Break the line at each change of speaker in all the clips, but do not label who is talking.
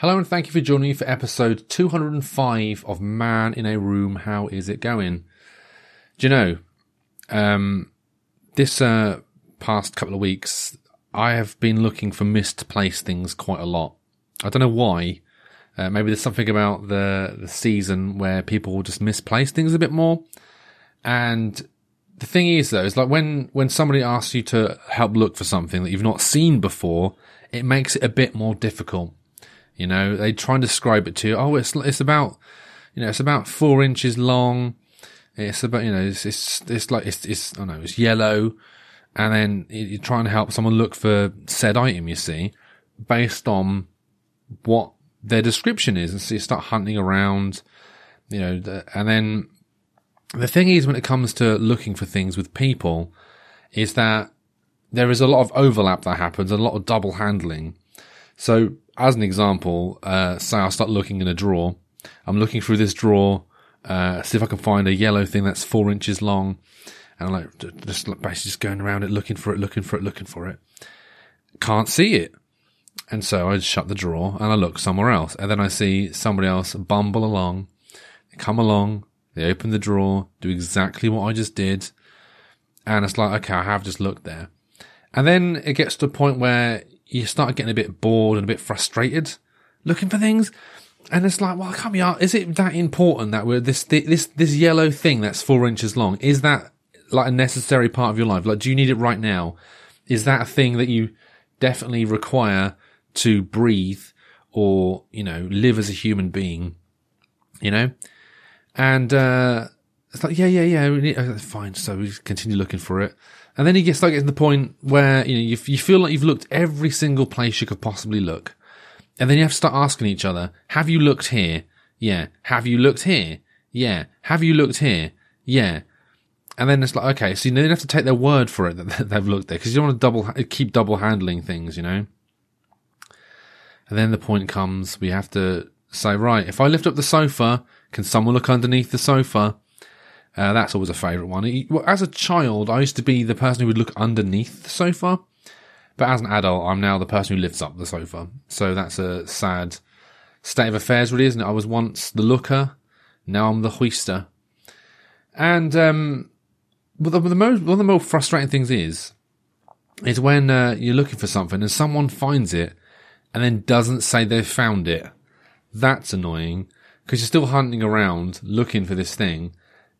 Hello and thank you for joining me for episode 205 of Man in a Room. How is it going? Do you know, um, this uh, past couple of weeks, I have been looking for misplaced things quite a lot. I don't know why. Uh, maybe there's something about the the season where people just misplace things a bit more. And the thing is, though, is like when when somebody asks you to help look for something that you've not seen before, it makes it a bit more difficult. You know, they try and describe it to you. Oh, it's it's about, you know, it's about four inches long. It's about, you know, it's it's, it's like it's it's I don't know, it's yellow, and then you're trying to help someone look for said item. You see, based on what their description is, and so you start hunting around, you know, and then the thing is, when it comes to looking for things with people, is that there is a lot of overlap that happens, a lot of double handling. So, as an example, uh, say I start looking in a drawer. I'm looking through this drawer, uh, see if I can find a yellow thing that's four inches long. And I'm like, just basically just going around it, looking for it, looking for it, looking for it. Can't see it. And so I shut the drawer and I look somewhere else. And then I see somebody else bumble along, they come along, they open the drawer, do exactly what I just did. And it's like, okay, I have just looked there. And then it gets to a point where you start getting a bit bored and a bit frustrated looking for things. And it's like, well, can't be, is it that important that we're this, this, this yellow thing that's four inches long? Is that like a necessary part of your life? Like, do you need it right now? Is that a thing that you definitely require to breathe or, you know, live as a human being? You know? And, uh, it's like, yeah, yeah, yeah, We need, uh, fine. So we continue looking for it. And then you get start getting to the point where, you know, you, you feel like you've looked every single place you could possibly look. And then you have to start asking each other, have you looked here? Yeah. Have you looked here? Yeah. Have you looked here? Yeah. And then it's like, okay, so you then have to take their word for it that they've looked there because you don't want to double, keep double handling things, you know? And then the point comes, we have to say, right, if I lift up the sofa, can someone look underneath the sofa? Uh, that's always a favourite one. As a child, I used to be the person who would look underneath the sofa. But as an adult, I'm now the person who lifts up the sofa. So that's a sad state of affairs, really, isn't it? I was once the looker. Now I'm the hoister. And, um, but the, the most, one of the most frustrating things is, is when uh, you're looking for something and someone finds it and then doesn't say they've found it. That's annoying because you're still hunting around looking for this thing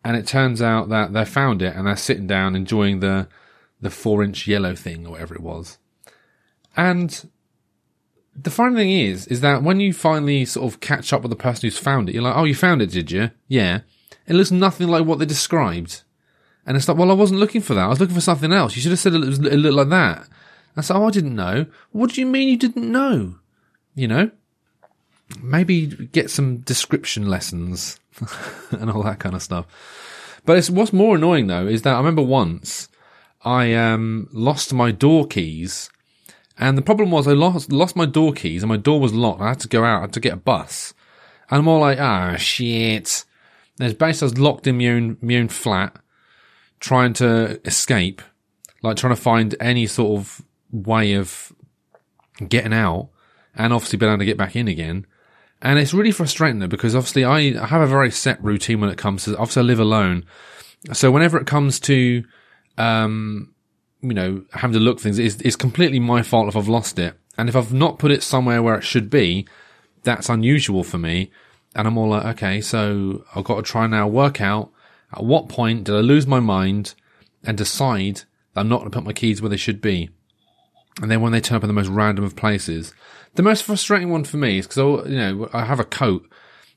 and it turns out that they found it and they're sitting down enjoying the the four inch yellow thing or whatever it was. And the funny thing is, is that when you finally sort of catch up with the person who's found it, you're like, "Oh, you found it, did you? Yeah." It looks nothing like what they described, and it's like, "Well, I wasn't looking for that. I was looking for something else. You should have said it, was, it looked like that." I said, "Oh, I didn't know." What do you mean you didn't know? You know, maybe get some description lessons and all that kind of stuff. But it's what's more annoying though is that I remember once I um, lost my door keys, and the problem was I lost lost my door keys and my door was locked. I had to go out. I had to get a bus, and I'm all like, ah, shit. There's basically I was locked in my own my own flat, trying to escape, like trying to find any sort of way of getting out, and obviously being able to get back in again. And it's really frustrating because obviously I have a very set routine when it comes to, obviously I live alone. So whenever it comes to, um, you know, having to look things, it's, it's completely my fault if I've lost it. And if I've not put it somewhere where it should be, that's unusual for me. And I'm all like, okay, so I've got to try now work out at what point did I lose my mind and decide that I'm not going to put my keys where they should be. And then when they turn up in the most random of places, the most frustrating one for me is because you know I have a coat,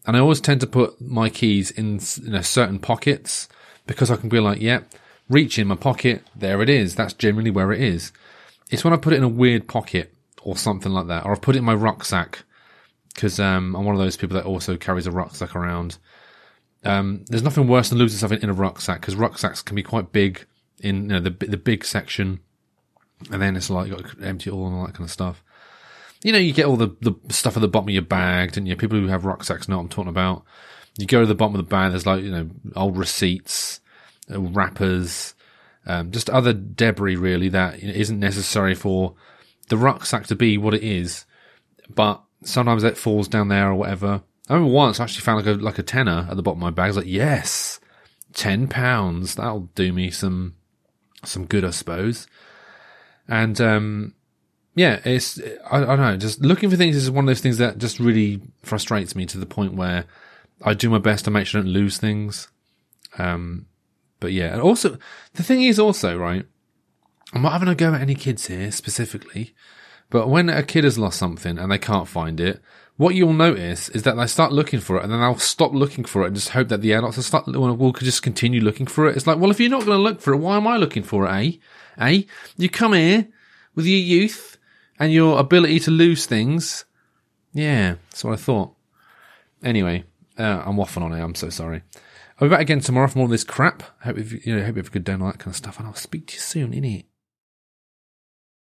and I always tend to put my keys in you know certain pockets because I can be like, yeah, reach in my pocket, there it is. That's generally where it is. It's when I put it in a weird pocket or something like that, or I've put it in my rucksack because um, I'm one of those people that also carries a rucksack around. Um, there's nothing worse than losing something in a rucksack because rucksacks can be quite big in you know, the the big section, and then it's like you got to empty it all and all that kind of stuff you know, you get all the, the stuff at the bottom of your bag, and you? People who have rucksacks know what I'm talking about. You go to the bottom of the bag, there's like, you know, old receipts, uh, wrappers, um, just other debris really that isn't necessary for the rucksack to be what it is. But sometimes it falls down there or whatever. I remember once I actually found like a like a tenner at the bottom of my bag. I was like, yes, ten pounds. That'll do me some some good, I suppose. And um, yeah, it's I, I don't know. Just looking for things is one of those things that just really frustrates me to the point where I do my best to make sure I don't lose things. Um, but yeah, and also the thing is also right. I'm not having a go at any kids here specifically, but when a kid has lost something and they can't find it, what you'll notice is that they start looking for it and then they'll stop looking for it and just hope that the adults will start will just continue looking for it. It's like, well, if you're not going to look for it, why am I looking for it? Eh? Eh? You come here with your youth and your ability to lose things. Yeah, that's what I thought. Anyway, uh, I'm waffling on here. I'm so sorry. I'll be back again tomorrow for more of this crap. Hope you, you know, hope you have a good day and all that kind of stuff, and I'll speak to you soon, innit?